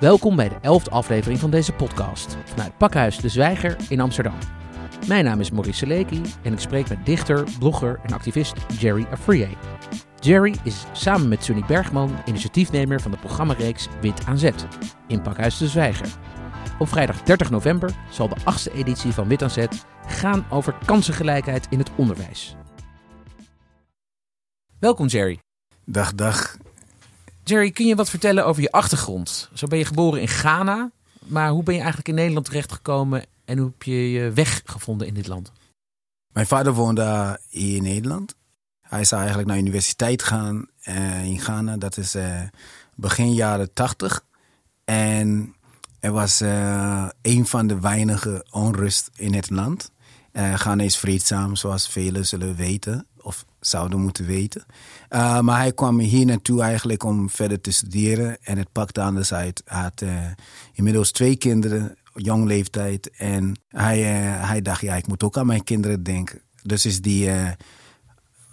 Welkom bij de elfde aflevering van deze podcast vanuit Pakhuis de Zwijger in Amsterdam. Mijn naam is Maurice Seleki en ik spreek met dichter, blogger en activist Jerry Afriye. Jerry is samen met Sunny Bergman initiatiefnemer van de programmareeks Wit aan Zet in Pakhuis de Zwijger. Op vrijdag 30 november zal de achtste editie van Wit aan Zet gaan over kansengelijkheid in het onderwijs. Welkom Jerry. Dag, dag. Jerry, kun je wat vertellen over je achtergrond? Zo ben je geboren in Ghana, maar hoe ben je eigenlijk in Nederland terechtgekomen en hoe heb je je weg gevonden in dit land? Mijn vader woonde hier in Nederland. Hij zou eigenlijk naar de universiteit gaan uh, in Ghana. Dat is uh, begin jaren tachtig. En er was uh, een van de weinige onrust in het land. Ghana is vreedzaam, zoals velen zullen weten zouden moeten weten. Uh, maar hij kwam hier naartoe eigenlijk om verder te studeren. En het pakte anders uit. Hij had uh, inmiddels twee kinderen, jong leeftijd. En hij, uh, hij dacht, ja, ik moet ook aan mijn kinderen denken. Dus is die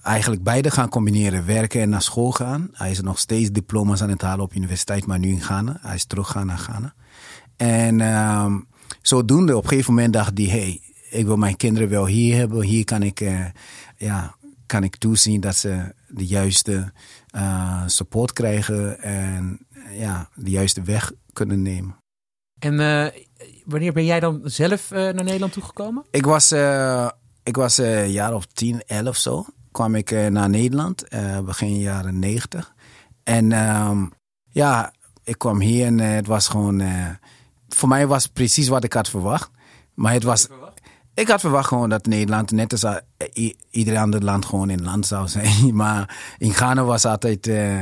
eigenlijk beide gaan combineren. Werken en naar school gaan. Hij is nog steeds diploma's aan het halen op universiteit, maar nu in Ghana. Hij is teruggegaan naar Ghana. En ehm, zodoende, op een gegeven moment dacht hij, hey, ik wil mijn kinderen wel hier hebben. Hier kan ik ja, kan ik toezien dat ze de juiste uh, support krijgen en ja, de juiste weg kunnen nemen. En uh, wanneer ben jij dan zelf uh, naar Nederland toegekomen? Ik was, ik was een jaar of 10, 11 zo. Kwam ik naar Nederland, begin jaren 90. En um, ja, ik kwam hier en het was gewoon. voor mij was precies wat ik had verwacht. Maar het was, ik had verwacht gewoon dat Nederland, net als uh, ieder ander land, gewoon in land zou zijn. Maar in Ghana was altijd. Uh,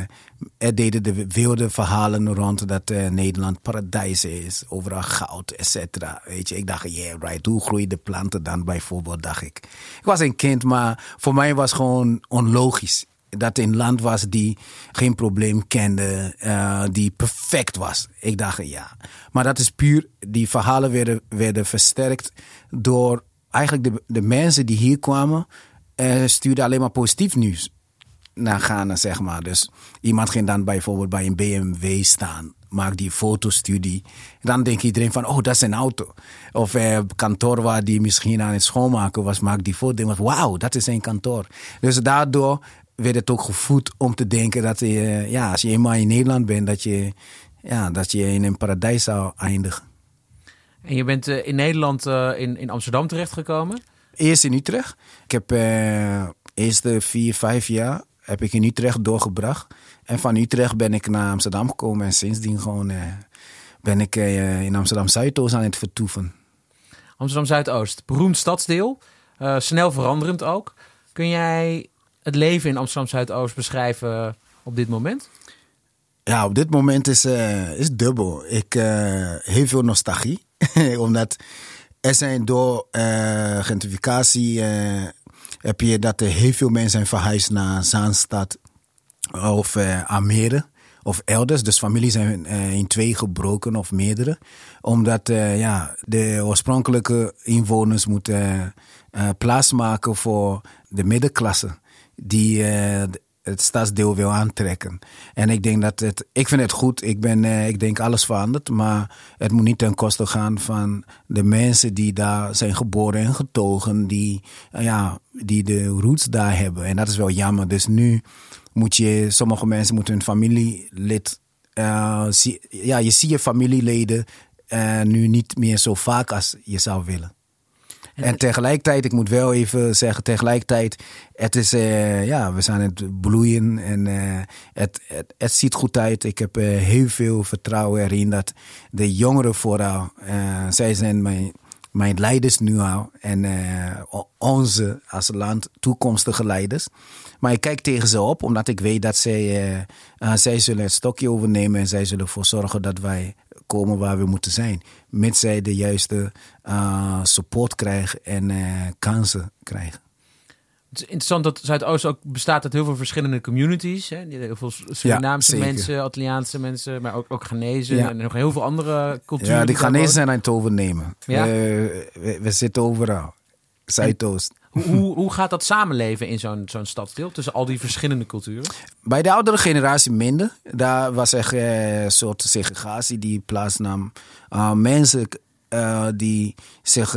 er deden de wilde verhalen rond dat uh, Nederland paradijs is. Overal goud, et cetera. Weet je, ik dacht, yeah, right. Hoe groeien de planten dan bijvoorbeeld, dacht ik. Ik was een kind, maar voor mij was gewoon onlogisch dat een land was die geen probleem kende, uh, die perfect was. Ik dacht, ja. Maar dat is puur, die verhalen werden, werden versterkt door eigenlijk de, de mensen die hier kwamen, uh, stuurden alleen maar positief nieuws naar Ghana, zeg maar. Dus iemand ging dan bijvoorbeeld bij een BMW staan, maakt die fotostudie. Dan denkt iedereen van, oh, dat is een auto. Of eh, kantoor waar die misschien aan het schoonmaken was, maakt die foto. Wauw, dat is een kantoor. Dus daardoor werd het ook gevoed om te denken dat je, ja, als je eenmaal in Nederland bent, dat je, ja, dat je in een paradijs zou eindigen. En je bent uh, in Nederland uh, in, in Amsterdam terechtgekomen? Eerst in Utrecht. Ik heb uh, eerste vier, vijf jaar heb ik in Utrecht doorgebracht. En van Utrecht ben ik naar Amsterdam gekomen en sindsdien gewoon ben ik in Amsterdam Zuidoost aan het vertoeven. Amsterdam Zuidoost, beroemd stadsdeel, snel veranderend ook. Kun jij het leven in Amsterdam Zuidoost beschrijven op dit moment? Ja, op dit moment is, uh, is dubbel. Ik uh, heel veel nostalgie. Omdat er zijn door uh, gentrificatie heb je dat er heel veel mensen zijn verhuisd naar Zaanstad of Almere of elders. Dus families zijn in twee gebroken of meerdere. Omdat ja, de oorspronkelijke inwoners moeten plaatsmaken voor de middenklasse die uh, het stadsdeel wil aantrekken. En ik denk dat het, ik vind het goed. Ik ben, uh, ik denk alles verandert, maar het moet niet ten koste gaan van de mensen die daar zijn geboren en getogen, die, uh, ja, die de roots daar hebben. En dat is wel jammer. Dus nu moet je, sommige mensen moeten hun familielid, zie, ja, je ziet je familieleden nu niet meer zo vaak als je zou willen. En tegelijkertijd, ik moet wel even zeggen, tegelijkertijd, het is, uh, ja, we zijn het bloeien en uh, het, het, het, ziet goed uit. Ik heb uh, heel veel vertrouwen erin dat de jongeren vooral, zij zijn mijn, mijn leiders nu al en onze als land toekomstige leiders. Maar ik kijk tegen ze op, omdat ik weet dat zij, zij zullen het stokje overnemen en zij zullen ervoor zorgen dat wij komen waar we moeten zijn. Mits zij de juiste uh, support krijgen en uh, kansen krijgen. Het is interessant dat Zuidoost ook bestaat uit heel veel verschillende communities. Hè? Heel veel Surinaamse ja, mensen, Italiaanse mensen, maar ook, ook ja. en nog heel veel andere culturen. Ja, die Ghanese zijn aan het overnemen. Ja? We, we, we, zitten overal. Zuidoost. Hoe, hoe, gaat dat samenleven in zo'n zo'n stadsdeel tussen al die verschillende culturen? Bij de oudere generatie minder. Daar was echt eh, een soort segregatie die plaatsnam. Uh, mensen uh, die zich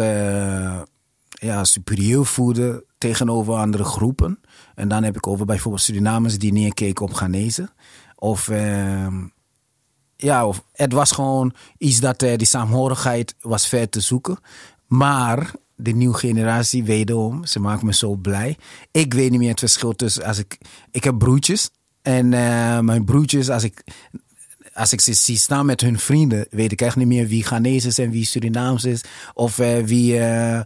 ja, superieur voelden tegenover andere groepen. En dan heb ik over bijvoorbeeld Surinamers die neerkeken op Ghanese. Of ehm, ja, of het was gewoon iets dat die saamhorigheid was ver te zoeken. Maar de nieuwe generatie, wederom, ze maken me zo blij. Ik weet niet meer het verschil tussen als ik. Ik heb broertjes. En uh, mijn broertjes, als ik, als ik ze zie staan met hun vrienden, weet ik echt niet meer wie Ghanese is en wie Surinaams is. Of uh, wie uh,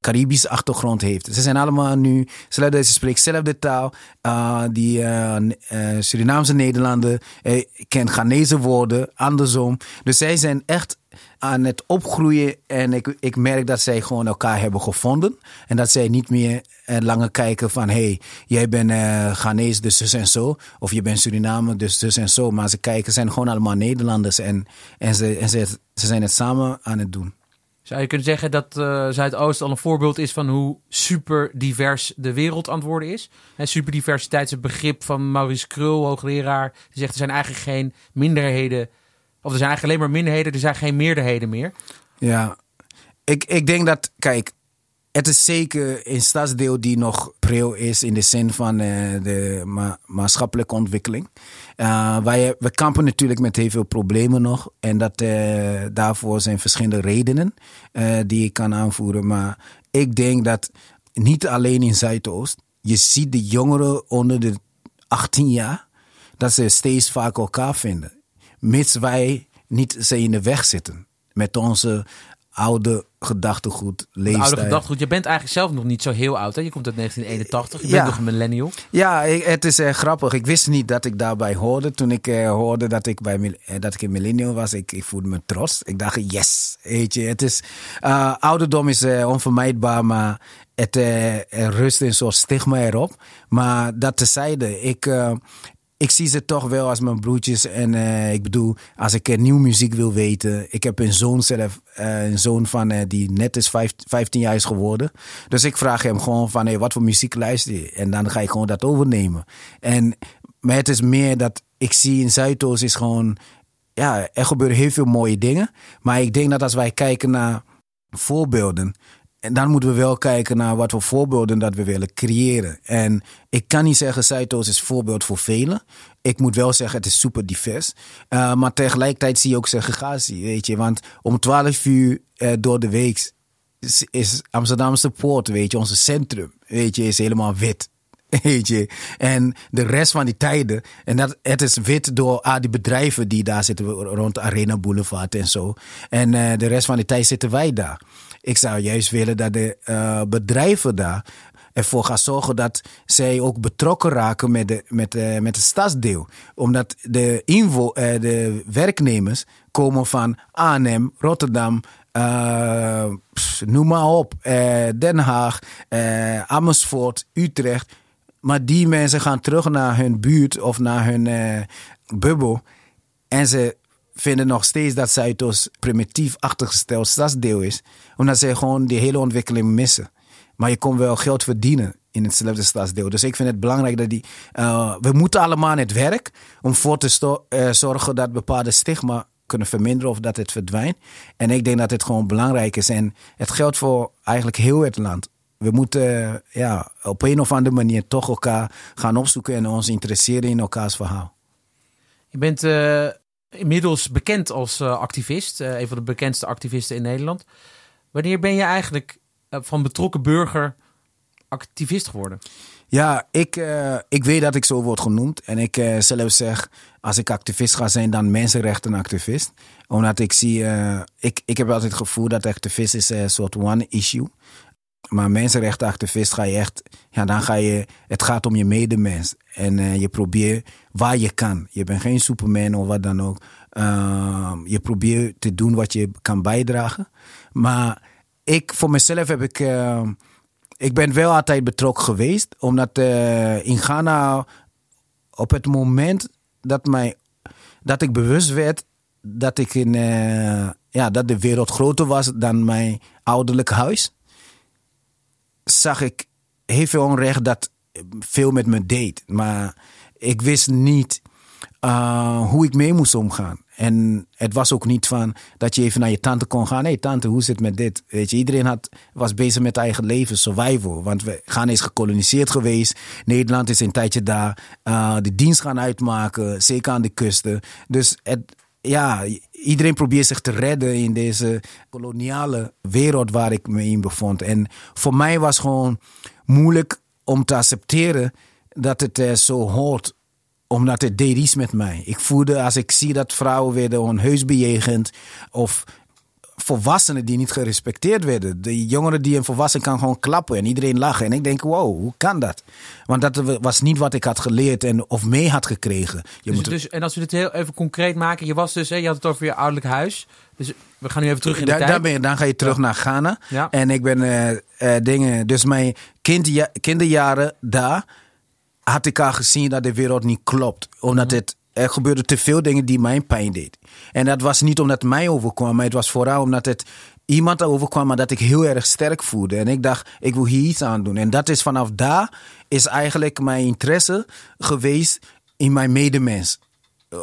Caribische achtergrond heeft. Ze zijn allemaal nu, ze spreken zelf de taal. Die uh, Surinaamse Nederlander kent Ghanese woorden, andersom. Dus zij zijn echt aan het opgroeien. En ik, ik merk dat zij gewoon elkaar hebben gevonden. En dat zij niet meer langer kijken van... hey, jij bent uh, Ghanese, dus zus en zo. Of je bent Suriname, dus zus en zo. Maar ze kijken, zijn gewoon allemaal Nederlanders. En, en, ze, en ze, ze zijn het samen aan het doen. Zou je kunnen zeggen dat uh, Zuidoost al een voorbeeld is van hoe super divers de wereld aan het worden is? En superdiversiteit is het begrip van Maurice Krul, hoogleraar. Die zegt er zijn eigenlijk geen minderheden, of er zijn eigenlijk alleen maar minderheden, er zijn geen meerderheden meer. Ja, ik, ik denk dat, kijk, het is zeker een stadsdeel die nog pril is in de zin van uh, de ma maatschappelijke ontwikkeling. Uh, wij, we kampen natuurlijk met heel veel problemen nog. En dat, uh, daarvoor zijn verschillende redenen die ik kan aanvoeren. Maar ik denk dat niet alleen in Zuidoost. Je ziet de jongeren onder de 18 jaar. Dat ze steeds vaak elkaar vinden. Mits wij niet ze in de weg zitten. Met onze oude gedachtegoed, leeftijd. Oude gedachtegoed. Je bent eigenlijk zelf nog niet zo heel oud. Hè? Je komt uit 1981. Je bent nog een millennial. Ja, het is uh, grappig. Ik wist niet dat ik daarbij hoorde. Toen ik uh, hoorde dat ik, bij, uh, dat ik een millennial was, ik, ik voelde me trots. Ik dacht, yes. Weet je, het is, ouderdom is onvermijdbaar, maar het rust een soort stigma erop. Maar dat tezijde, ik, ik zie ze toch wel als mijn broertjes. En uh, ik bedoel, als ik uh, nieuw muziek wil weten. Ik heb een zoon zelf, uh, een zoon van die net is vijf, 15 jaar is geworden. Dus ik vraag hem gewoon van, hey, wat voor muziek luister je? En dan ga ik gewoon dat overnemen. En, maar het is meer dat ik zie in Zuidoost is gewoon, ja, er gebeuren heel veel mooie dingen. Maar ik denk dat als wij kijken naar voorbeelden, en dan moeten we wel kijken naar wat voor voorbeelden dat we willen creëren. En ik kan niet zeggen Zuidoost is voorbeeld voor velen. Ik moet wel zeggen het is super divers. Uh, maar tegelijkertijd zie je ook segregatie, weet je. Want om 12 uur uh, door de week is, Amsterdamse Poort, weet je, onze centrum, weet je, is helemaal wit. Weet je. En de rest van die tijden. En dat, het is wit door ah, die bedrijven die daar zitten rond Arena Boulevard en zo. En uh, de rest van die tijd zitten wij daar. Ik zou juist willen dat de uh, bedrijven daar ervoor gaan zorgen dat zij ook betrokken raken met, de, met, uh, met het stadsdeel. Omdat de, invo, uh, de werknemers komen van Arnhem, Rotterdam, noem maar op, Den Haag, Amersfoort, Utrecht. Maar die mensen gaan terug naar hun buurt of naar hun bubbel. En ze vinden nog steeds dat Zuidoost primitief achtergesteld stadsdeel is. Omdat ze gewoon die hele ontwikkeling missen. Maar je kon wel geld verdienen in hetzelfde stadsdeel. Dus ik vind het belangrijk dat die... Uh, we moeten allemaal aan het werk om voor te uh, zorgen dat bepaalde stigma kunnen verminderen of dat het verdwijnt. En ik denk dat het gewoon belangrijk is. En het geldt voor eigenlijk heel het land. We moeten ja, op een of andere manier toch elkaar gaan opzoeken en ons interesseren in elkaars verhaal. Je bent inmiddels bekend als uh, activist, uh, een van de bekendste activisten in Nederland. Wanneer ben je eigenlijk uh, van betrokken burger activist geworden? Ja, ik, ik weet dat ik zo word genoemd. En ik zelf zeg, als ik activist ga zijn, dan mensenrechtenactivist. Omdat ik zie, ik, ik heb altijd het gevoel dat activist is een soort one issue. Maar mensenrechtenactivist ga je echt, ja, dan ga je, het gaat om je medemens. En uh, je probeert waar je kan. Je bent geen superman of wat dan ook. Uh, je probeert te doen wat je kan bijdragen. Maar ik, voor mezelf heb ik, uh, ik ben wel altijd betrokken geweest. Omdat in Ghana, op het moment dat, mij, dat ik bewust werd dat ik in, ja, dat de wereld groter was dan mijn ouderlijk huis zag ik heel veel onrecht dat veel met me deed. Maar ik wist niet uh, hoe ik mee moest omgaan. En het was ook niet van dat je even naar je tante kon gaan. Nee, tante, hoe zit het met dit? Weet je, iedereen had, was bezig met eigen leven, survival. Want we gaan is gekoloniseerd geweest. Nederland is een tijdje daar. Uh, de dienst gaan uitmaken, zeker aan de kusten. Dus het, ja, iedereen probeert zich te redden in deze koloniale wereld waar ik me in bevond. En voor mij was gewoon moeilijk om te accepteren dat het uh, zo hoort omdat het deed iets met mij. Ik voelde als ik zie dat vrouwen werden onheus bejegend. Of volwassenen die niet gerespecteerd werden. De jongeren die een volwassen kan gewoon klappen en iedereen lachen. En ik denk, wow, hoe kan dat? Want dat was niet wat ik had geleerd en of mee had gekregen. Je dus, moet dus, en als we dit heel even concreet maken. Je was dus, hè, je had het over je ouderlijk huis. Dus we gaan nu even terug in de da, tijd. Daar ben je, dan ga je terug naar Ghana. Ja. En ik ben uh, uh, dingen... Dus mijn kind, kinderjaren daar had ik al gezien dat de wereld niet klopt. Omdat het, er gebeurde te veel dingen die mij pijn deed. En dat was niet omdat het mij overkwam, maar het was vooral omdat het iemand overkwam, maar dat ik heel erg sterk voelde. En ik dacht, ik wil hier iets aan doen. En dat is vanaf daar is eigenlijk mijn interesse geweest in mijn medemens.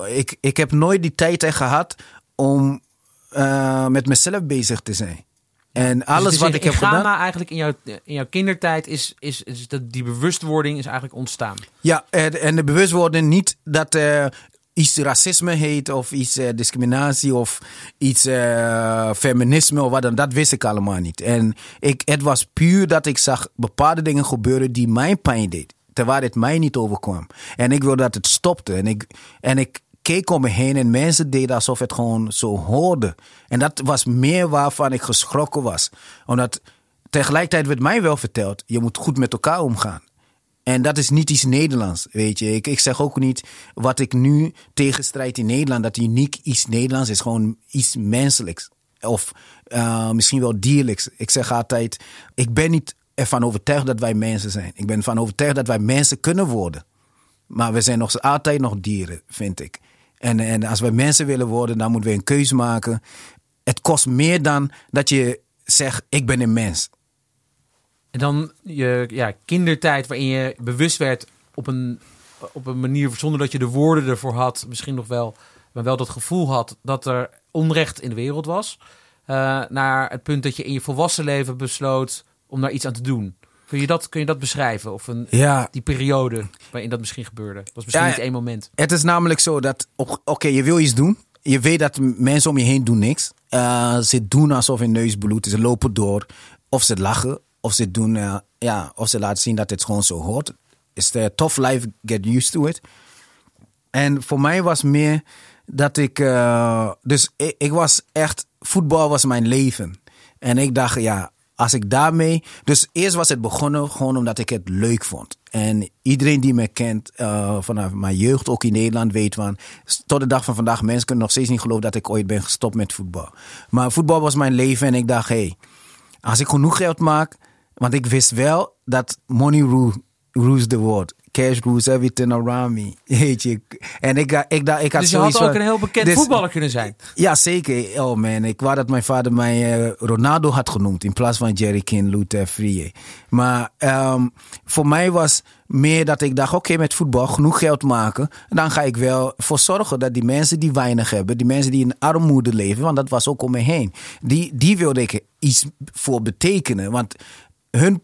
Ik, ik heb nooit die tijd gehad om uh, met mezelf bezig te zijn. En dus alles wat ik heb gedaan. eigenlijk in jouw, in jouw kindertijd is, is, is dat die bewustwording is eigenlijk ontstaan. Ja, en de bewustwording niet dat uh, iets racisme heet of iets uh, discriminatie of iets uh, feminisme of wat dan. Dat wist ik allemaal niet. En ik, het was puur dat ik zag bepaalde dingen gebeuren die mij pijn deed. Terwijl het mij niet overkwam. En ik wilde dat het stopte. En ik, en ik keek om me heen en mensen deden alsof het gewoon zo hoorde. En dat was meer waarvan ik geschrokken was. Omdat tegelijkertijd werd mij wel verteld, je moet goed met elkaar omgaan. En dat is niet iets Nederlands, weet je. Ik, ik zeg ook niet wat ik nu tegenstrijd in Nederland, dat uniek iets Nederlands is, gewoon iets menselijks. Of uh, misschien wel dierlijks. Ik zeg altijd, ik ben niet ervan overtuigd dat wij mensen zijn. Ik ben ervan overtuigd dat wij mensen kunnen worden. Maar we zijn nog altijd nog dieren, vind ik. En, en als we mensen willen worden, dan moeten we een keuze maken. Het kost meer dan dat je zegt, ik ben een mens. En dan je ja, kindertijd waarin je bewust werd op een, op een manier zonder dat je de woorden ervoor had. Misschien nog wel, maar wel dat gevoel had dat er onrecht in de wereld was. Uh, naar het punt dat je in je volwassen leven besloot om daar iets aan te doen. Kun je dat, kun je dat beschrijven? Of een, ja. die periode waarin dat misschien gebeurde? Dat was misschien niet één moment. Het is namelijk zo dat, oké, je wil iets doen. Je weet dat mensen om je heen doen niks. Uh, ze doen alsof hun neus bloedt. Ze lopen door. Of ze lachen. Of ze doen, uh, ja, of ze laten zien dat het gewoon zo hoort. Is a tough life, get used to it. En voor mij was meer dat ik, uh, dus ik, ik was echt, voetbal was mijn leven. En ik dacht, ja, als ik daarmee. Dus eerst was het begonnen gewoon omdat ik het leuk vond. En iedereen die me kent uh, vanaf mijn jeugd, ook in Nederland, weet van. Tot de dag van vandaag, mensen kunnen nog steeds niet geloven dat ik ooit ben gestopt met voetbal. Maar voetbal was mijn leven en ik dacht, hé, hey, als ik genoeg geld maak. Want ik wist wel dat money rules the world cash rules everything around me. Weet je. En ik, ik, ik, ik had dus je had ook een heel bekend dus, voetballer kunnen zijn. Ja, zeker. Oh man, ik wou dat mijn vader mij uh, Ronaldo had genoemd in plaats van Jerry King, Luther, Free. Maar um, voor mij was meer dat ik dacht, oké, okay, met voetbal genoeg geld maken. Dan ga ik wel voor zorgen dat die mensen die weinig hebben, die mensen die in armoede leven, want dat was ook om me heen, die, die wilde ik iets voor betekenen. Want hun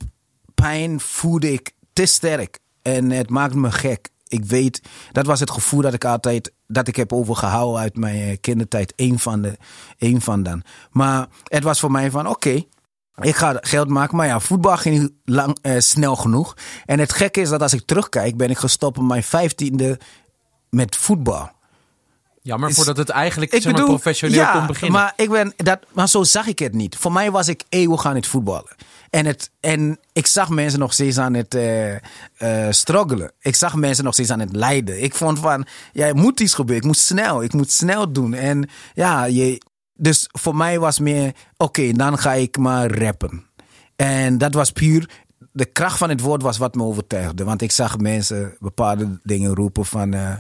pijn voelde ik te sterk. En het maakt me gek. Ik weet, dat was het gevoel dat ik altijd, dat ik heb overgehouden uit mijn eh, kindertijd. Eén van de, één van dan. Maar het was voor mij van, oké, ik ga geld maken. Maar ja, voetbal ging lang, eh, snel genoeg. En het gekke is dat als ik terugkijk, ben ik gestopt op mijn vijftiende met voetbal. Ja, maar voordat het eigenlijk ik bedoel, professioneel ja, kon beginnen. Maar, ik ben, dat, maar zo zag ik het niet. Voor mij was ik eeuwig aan het voetballen. En, het, en ik zag mensen nog steeds aan het uh, uh, struggelen. Ik zag mensen nog steeds aan het lijden. Ik vond van, ja, er moet iets gebeuren. Ik moet snel, ik moet snel doen. En ja, je, dus voor mij was meer, oké, dan ga ik maar rappen. En dat was puur, de kracht van het woord was wat me overtuigde. Want ik zag mensen bepaalde dingen roepen van, uh,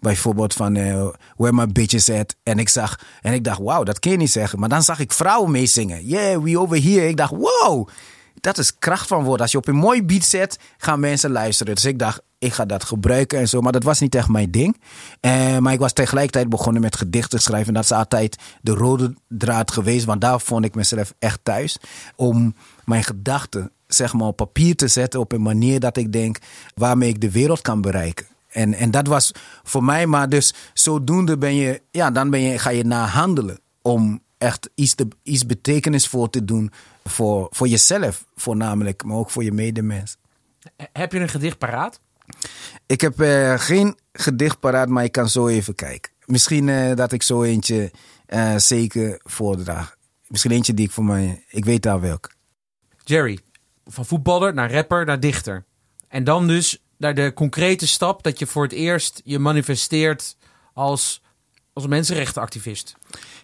bijvoorbeeld van, uh, where my bitches at. En ik zag, en ik dacht, wow, dat kun je niet zeggen. Maar dan zag ik vrouwen meezingen. Yeah, we over here. Ik dacht, wow dat is kracht van woord. Als je op een mooi beat zet, gaan mensen luisteren. Dus ik dacht, ik ga dat gebruiken en zo. Maar dat was niet echt mijn ding. Eh, maar ik was tegelijkertijd begonnen met gedichten schrijven. En dat is altijd de rode draad geweest. Want daar vond ik mezelf echt thuis. Om mijn gedachten zeg maar, op papier te zetten op een manier dat ik denk waarmee ik de wereld kan bereiken. En, en dat was voor mij, maar dus zodoende ben je, ja, dan ben je, ga je naar handelen om echt iets, te, iets betekenisvol te doen voor, voor jezelf voornamelijk, maar ook voor je medemens. Heb je een gedicht paraat? Ik heb uh, geen gedicht paraat, maar ik kan zo even kijken. Misschien uh, dat ik zo eentje uh, zeker voordraag. Misschien eentje die ik voor mij, ik weet daar welk. Jerry, van voetballer naar rapper naar dichter. En dan dus naar de concrete stap dat je voor het eerst je manifesteert als, als mensenrechtenactivist.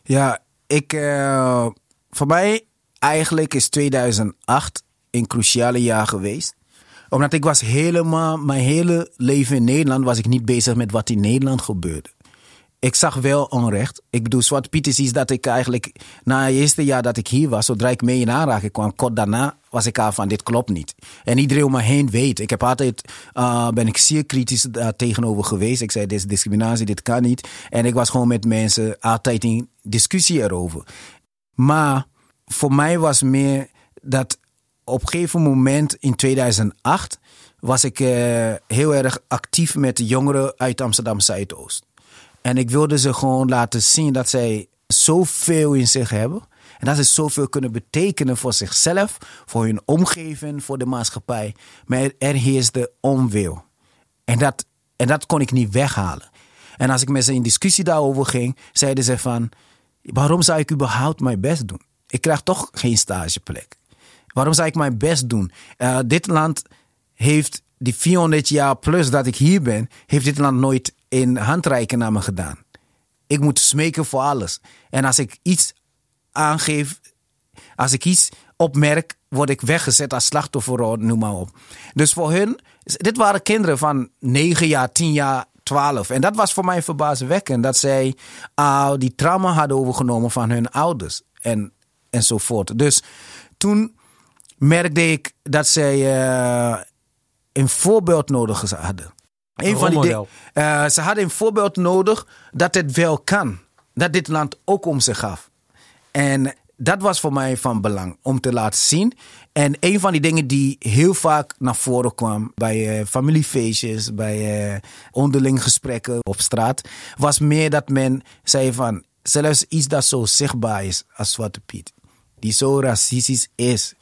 Ja, ik, uh, voor mij eigenlijk is 2008 een cruciale jaar geweest. Omdat ik was helemaal, mijn hele leven in Nederland was ik niet bezig met wat in Nederland gebeurde ik zag wel onrecht. Ik bedoel, Zwart Piet is iets dat ik eigenlijk na het eerste jaar dat ik hier was, zodra ik mee in aanraking kwam, kort daarna was ik al van dit klopt niet. En iedereen om me heen weet. Ik heb altijd, uh, ben ik zeer kritisch daar tegenover geweest. Ik zei, dit is discriminatie, dit kan niet. En ik was gewoon met mensen altijd in discussie erover. Maar voor mij was meer dat op een gegeven moment in 2008 was ik uh, heel erg actief met de jongeren uit Amsterdam Zuidoost. En ik wilde ze gewoon laten zien dat zij zoveel in zich hebben. En dat ze zoveel kunnen betekenen voor zichzelf, voor hun omgeving, voor de maatschappij. Maar er heerst de onwil. En dat, en dat kon ik niet weghalen. En als ik met ze in discussie daarover ging, zeiden ze van... Waarom zou ik überhaupt mijn best doen? Ik krijg toch geen stageplek. Waarom zou ik mijn best doen? Uh, dit land heeft die 400 jaar plus dat ik hier ben, heeft dit land nooit in handreiken naar me gedaan. Ik moet smeken voor alles. En als ik iets aangeef, als ik iets opmerk, word ik weggezet als slachtoffer, noem maar op. Dus voor hun, dit waren kinderen van 9 jaar, 10 jaar, 12. En dat was voor mij verbazingwekkend. Dat zij uh, die trauma hadden overgenomen van hun ouders. En, enzovoort. Dus toen merkte ik dat zij uh, een voorbeeld nodig hadden. Een van die uh, ze hadden een voorbeeld nodig dat het wel kan. Dat dit land ook om zich gaf. En dat was voor mij van belang om te laten zien. En een van die dingen die heel vaak naar voren kwam bij uh, familiefeestjes, bij uh, onderling gesprekken op straat, was meer dat men zei van zelfs iets dat zo zichtbaar is als Zwarte Piet, die zo racistisch is,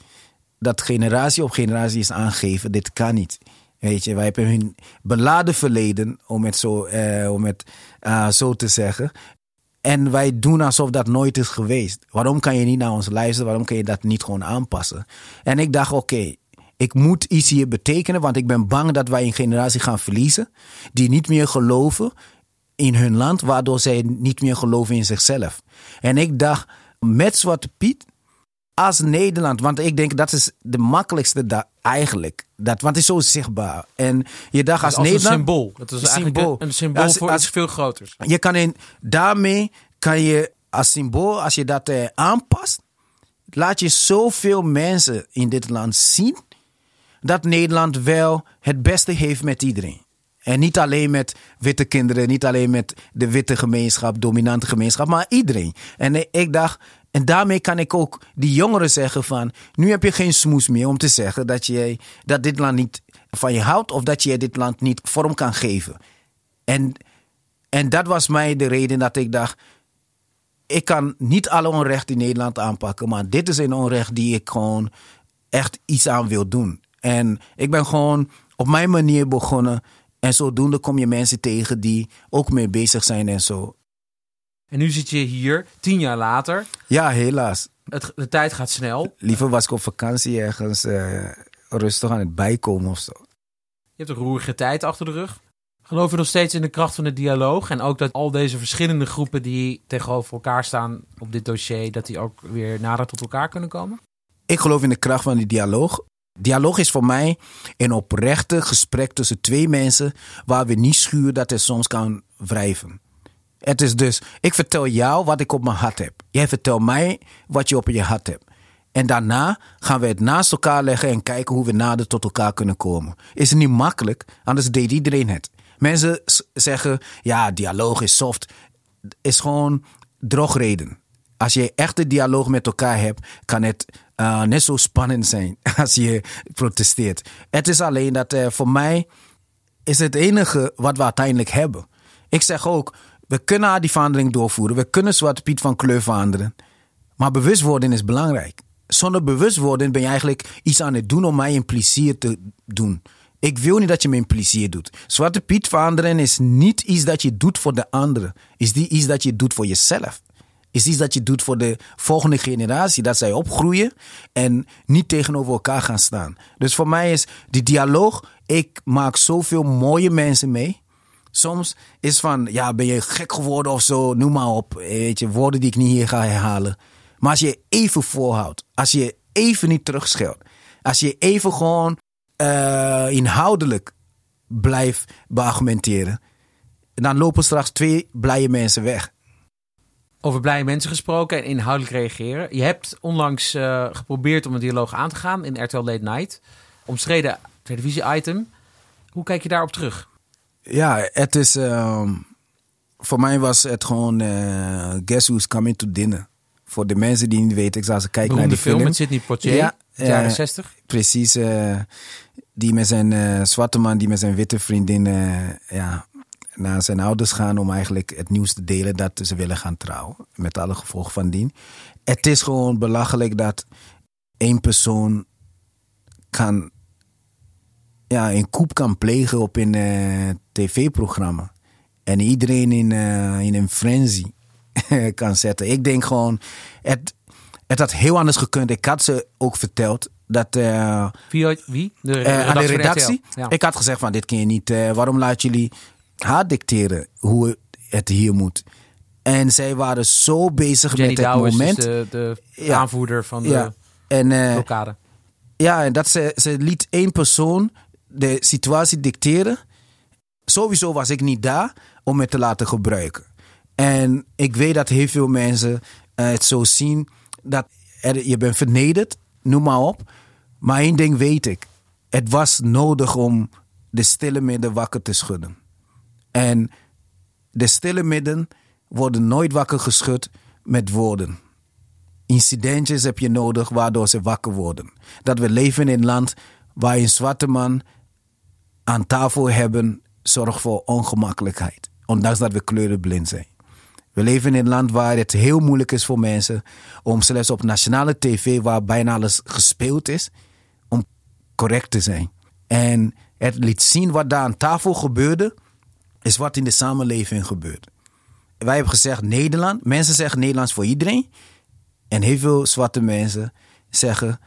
dat generatie op generatie is aangegeven, dit kan niet. Weet je, wij hebben hun beladen verleden, om het zo, uh, om het, uh, zo te zeggen. En wij doen alsof dat nooit is geweest. Waarom kan je niet naar ons luisteren? Waarom kan je dat niet gewoon aanpassen? En ik dacht, oké, ik moet iets hier betekenen, want ik ben bang dat wij een generatie gaan verliezen die niet meer geloven in hun land, waardoor zij niet meer geloven in zichzelf. En ik dacht, met Zwarte Piet als Nederland, want ik denk dat is de makkelijkste da eigenlijk. Dat, want het is zo zichtbaar. En je dacht als, als Nederland. Een symbool. Dat is eigenlijk symbool. een symbool als, voor als, iets veel groters. Je kan in, daarmee kan je als symbool, als je dat eh, aanpast, laat je zoveel mensen in dit land zien dat Nederland wel het beste heeft met iedereen. En niet alleen met witte kinderen, niet alleen met de witte gemeenschap, dominante gemeenschap, maar iedereen. En ik dacht, en daarmee kan ik ook die jongeren zeggen van, nu heb je geen smoes meer om te zeggen dat, je, dat dit land niet van je houdt of dat je dit land niet vorm kan geven. En, en dat was mij de reden dat ik dacht, ik kan niet alle onrecht in Nederland aanpakken, maar dit is een onrecht die ik gewoon echt iets aan wil doen. En ik ben gewoon op mijn manier begonnen. En zodoende kom je mensen tegen die ook mee bezig zijn en zo. En nu zit je hier, tien jaar later. Ja, helaas. Het, de tijd gaat snel. Liever was ik op vakantie ergens uh, rustig aan het bijkomen of zo. Je hebt een roerige tijd achter de rug. Geloof je nog steeds in de kracht van de dialoog? En ook dat al deze verschillende groepen die tegenover elkaar staan op dit dossier, dat die ook weer nader tot elkaar kunnen komen? Ik geloof in de kracht van die dialoog. Dialoog is voor mij een oprechte gesprek tussen twee mensen waar we niet schuren dat het soms kan wrijven. Het is dus, ik vertel jou wat ik op mijn hart heb. Jij vertelt mij wat je op je hart hebt. En daarna gaan we het naast elkaar leggen en kijken hoe we nader tot elkaar kunnen komen. Is het niet makkelijk, anders deed iedereen het. Mensen zeggen, ja, dialoog is soft. Is gewoon drogreden. Als je echte dialoog met elkaar hebt, kan het uh, net zo spannend zijn als je protesteert. Het is alleen dat uh, voor mij is het enige wat we uiteindelijk hebben. Ik zeg ook, we kunnen die verandering doorvoeren. We kunnen Zwarte Piet van kleur veranderen. Maar bewustwording is belangrijk. Zonder bewustwording ben je eigenlijk iets aan het doen om mij een plezier te doen. Ik wil niet dat je me een plezier doet. Zwarte Piet veranderen is niet iets dat je doet voor de anderen. Is die iets dat je doet voor jezelf. Is iets dat je doet voor de volgende generatie. Dat zij opgroeien en niet tegenover elkaar gaan staan. Dus voor mij is die dialoog. Ik maak zoveel mooie mensen mee. Soms is van, ja, ben je gek geworden of zo, noem maar op. Weet je, woorden die ik niet hier ga herhalen. Maar als je even voorhoudt, als je even niet terugscheldt, als je even gewoon uh, inhoudelijk blijft beargumenteren, dan lopen straks twee blije mensen weg. Over blije mensen gesproken en inhoudelijk reageren. Je hebt onlangs uh, geprobeerd om een dialoog aan te gaan in RTL Late Night. Omstreden televisie-item. Hoe kijk je daarop terug? Ja, het is. Uh, voor mij was het gewoon. Uh, Guess Who's Coming to Dinner. Voor de mensen die niet weten, ik zal ze kijken naar die film. film met Sidney Poitier, ja, jaren 60. Precies. die met zijn zwarte man, die met zijn witte vriendin ja, naar zijn ouders gaan om eigenlijk het nieuws te delen dat ze willen gaan trouwen. Met alle gevolgen van dien. Het is gewoon belachelijk dat één persoon kan ja, een koep kan plegen op een uh, tv-programma. En iedereen in, uh, in een frenzy kan zetten. Ik denk gewoon, het, het had heel anders gekund. Ik had ze ook verteld dat. Uh, wie? wie? De, aan de redactie. Ik had gezegd: van dit kun je niet. waarom laat jullie haar dicteren hoe het hier moet? En zij waren zo bezig Jenny met het Douwes moment. Is de, de ja. aanvoerder van de ja. en, blokkade. Ja, en dat ze, ze liet één persoon de situatie dicteren. Sowieso was ik niet daar om het te laten gebruiken. En ik weet dat heel veel mensen uh, het zo zien dat je bent vernederd, noem maar op. Maar één ding weet ik. Het was nodig om de stille midden wakker te schudden. En de stille midden worden nooit wakker geschud met woorden. Incidentjes heb je nodig waardoor ze wakker worden. Dat we leven in een land waar een zwarte man aan tafel hebben zorgt voor ongemakkelijkheid. Ondanks dat we kleurenblind zijn. We leven in een land waar het heel moeilijk is voor mensen om zelfs op nationale tv, waar bijna alles gespeeld is, om correct te zijn. En het liet zien wat daar aan tafel gebeurde, is wat in de samenleving gebeurt. Wij hebben gezegd Nederland, mensen zeggen Nederlands voor iedereen. En heel veel zwarte mensen zeggen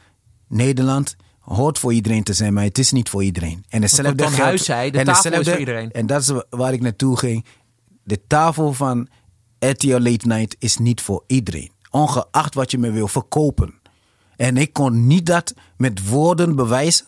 Nederland hoort voor iedereen te zijn, maar het is niet voor iedereen. En hetzelfde geldt. Huis zei, de en tafel is voor iedereen. En dat is waar ik naartoe ging. De tafel van RTL Late Night is niet voor iedereen. Ongeacht wat je me wil verkopen. En ik kon niet dat met woorden bewijzen.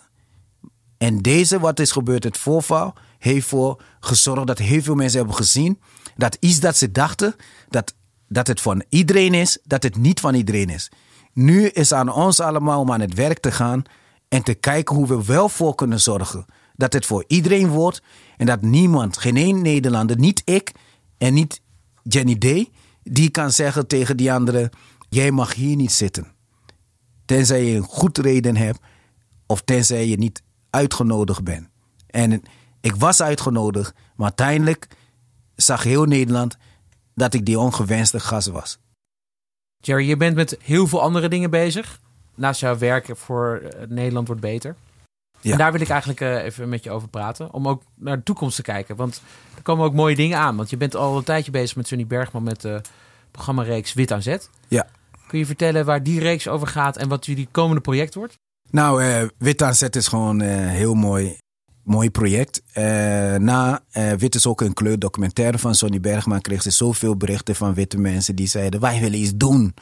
En deze, wat is gebeurd, het voorval, heeft voor gezorgd dat heel veel mensen hebben gezien dat iets dat ze dachten dat, dat het van iedereen is, dat het niet van iedereen is. Nu is aan ons allemaal om aan het werk te gaan en te kijken hoe we wel voor kunnen zorgen dat het voor iedereen wordt en dat niemand, geen één Nederlander, niet ik en niet Jenny Day, die kan zeggen tegen die anderen: jij mag hier niet zitten. Tenzij je een goed reden hebt of tenzij je niet uitgenodigd bent. En ik was uitgenodigd, maar uiteindelijk zag heel Nederland dat ik die ongewenste gast was. Jerry, je bent met heel veel andere dingen bezig naast jouw werk voor eh, Nederland wordt beter. Ja. En daar wil ik eigenlijk uh, even met je over praten. Om ook naar de toekomst te kijken. Want er komen ook mooie dingen aan. Want je bent al een tijdje bezig met Sunny Bergman met de programmareeks Wit aan Zet. Ja. Kun je vertellen waar die reeks over gaat en wat jullie komende project wordt? Nou, uh, Wit aan Zet is gewoon een heel mooi, mooi project. na Wit is ook een kleurdocumentaire van Sonny Bergman. Kreeg ze zoveel berichten van witte mensen die zeiden: Wij willen iets doen.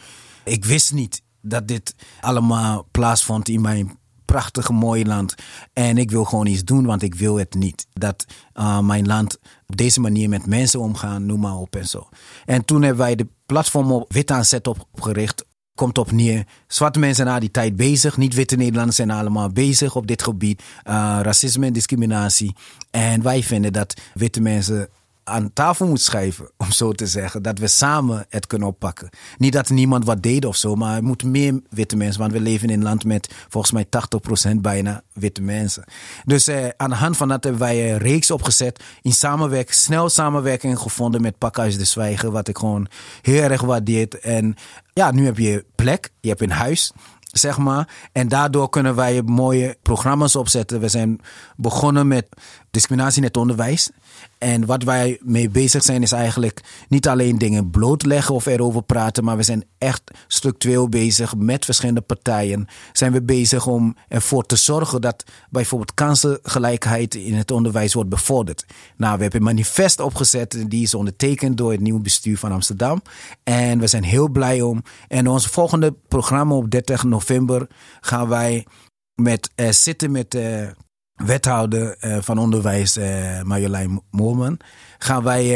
Ik wist niet dat dit allemaal plaatsvond in mijn prachtige mooie land. En ik wil gewoon iets doen, want ik wil het niet. Dat uh, mijn land op deze manier met mensen omgaan, noem maar op en zo. En toen hebben wij de platform op Wit aan Zet opgericht komt op neer. Zwarte mensen zijn na die tijd bezig. Niet-witte Nederlanders zijn allemaal bezig op dit gebied. Uh, racisme en discriminatie. En wij vinden dat witte mensen aan tafel moet schrijven, om zo te zeggen. Dat we samen het kunnen oppakken. Niet dat niemand wat deed of zo, maar er moet meer witte mensen. Want we leven in een land met volgens mij 80% bijna witte mensen. Dus eh, aan de hand van dat hebben wij een reeks opgezet. In samenwerking, snel samenwerking gevonden met Pakhuis de Zwijgen. Wat ik gewoon heel erg waardeer. En ja, nu heb je plek, je hebt een huis zeg maar. En daardoor kunnen wij mooie programma's opzetten. We zijn begonnen met discriminatie in het onderwijs. En wat wij mee bezig zijn is eigenlijk niet alleen dingen blootleggen of erover praten, maar we zijn echt structureel bezig met verschillende partijen. Zijn we bezig om ervoor te zorgen dat bijvoorbeeld kansengelijkheid in het onderwijs wordt bevorderd. Nou, we hebben een manifest opgezet, die is ondertekend door het nieuwe bestuur van Amsterdam. En we zijn heel blij om. En ons volgende programma op 30 november gaan wij met uh, zitten met uh, wethouder uh, van onderwijs uh, Marjolein Moorman, gaan wij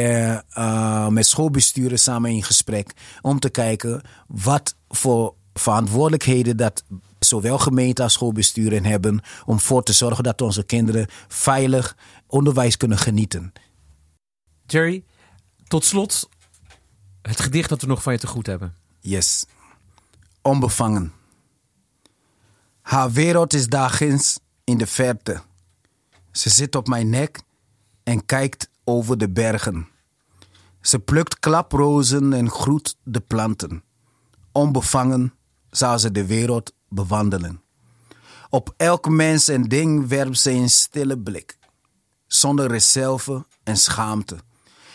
uh, met schoolbesturen samen in gesprek om te kijken wat voor verantwoordelijkheden dat zowel gemeente als schoolbesturen hebben om voor te zorgen dat onze kinderen veilig onderwijs kunnen genieten. Jerry, tot slot het gedicht dat we nog van je te goed hebben. Yes. Onbevangen. Haar wereld is dagins in de verte. Ze zit op mijn nek en kijkt over de bergen. Ze plukt klaprozen en groet de planten. Onbevangen zal ze de wereld bewandelen. Op elk mens en ding werpt ze een stille blik, zonder reserve en schaamte.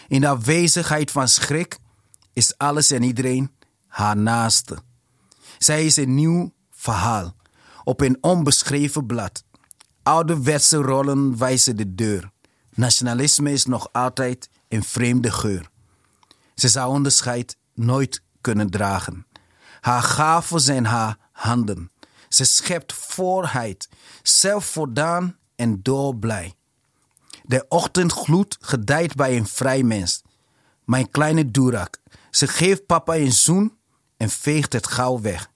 In de afwezigheid van schrik is alles en iedereen haar naaste. Zij is een nieuw verhaal op een onbeschreven blad. Ouderwetse rollen wijzen de deur. Nationalisme is nog altijd een vreemde geur. Ze zou onderscheid nooit kunnen dragen. Haar gaven zijn haar handen. Ze schept voorheid, zelfvoldaan en doorblij. De ochtendgloed gedijt bij een vrij mens. Mijn kleine Durak, ze geeft papa een zoen en veegt het gauw weg.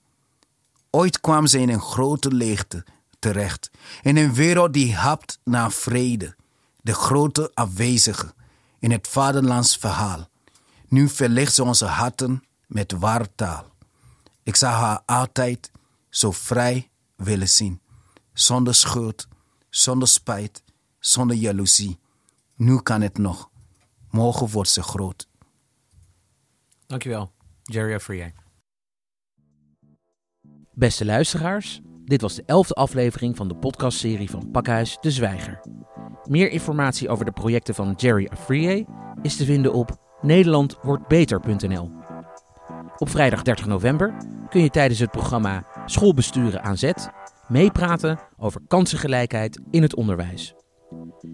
Ooit kwam ze in een grote leegte terecht. In een wereld die hapt naar vrede. De grote afwezige in het vaderlands verhaal. Nu verlicht ze onze harten met wartaal. Ik zou haar altijd zo vrij willen zien. Zonder schuld, zonder spijt, zonder jaloezie. Nu kan het nog. Morgen wordt ze groot. Dankjewel, Jerry Afrier. Beste luisteraars, dit was de elfde aflevering van de podcastserie van Pakhuis de Zwijger. Meer informatie over de projecten van Jerry Afrier is te vinden op nederlandwordbeter.nl. Op vrijdag 30 november kun je tijdens het programma Schoolbesturen aan Zet meepraten over kansengelijkheid in het onderwijs.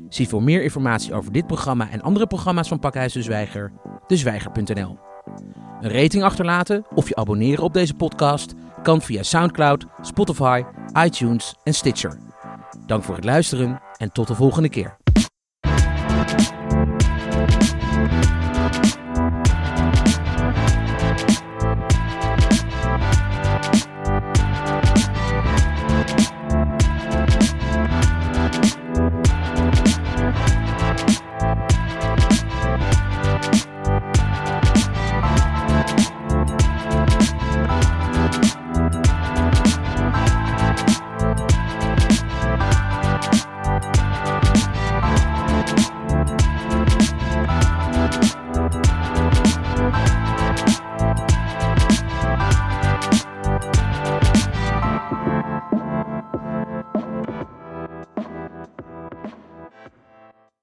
Zie voor meer informatie over dit programma en andere programma's van Pakhuis de Zwijger, dezwijger.nl. Een rating achterlaten of je abonneren op deze podcast kan via SoundCloud, Spotify, iTunes en Stitcher. Dank voor het luisteren en tot de volgende keer.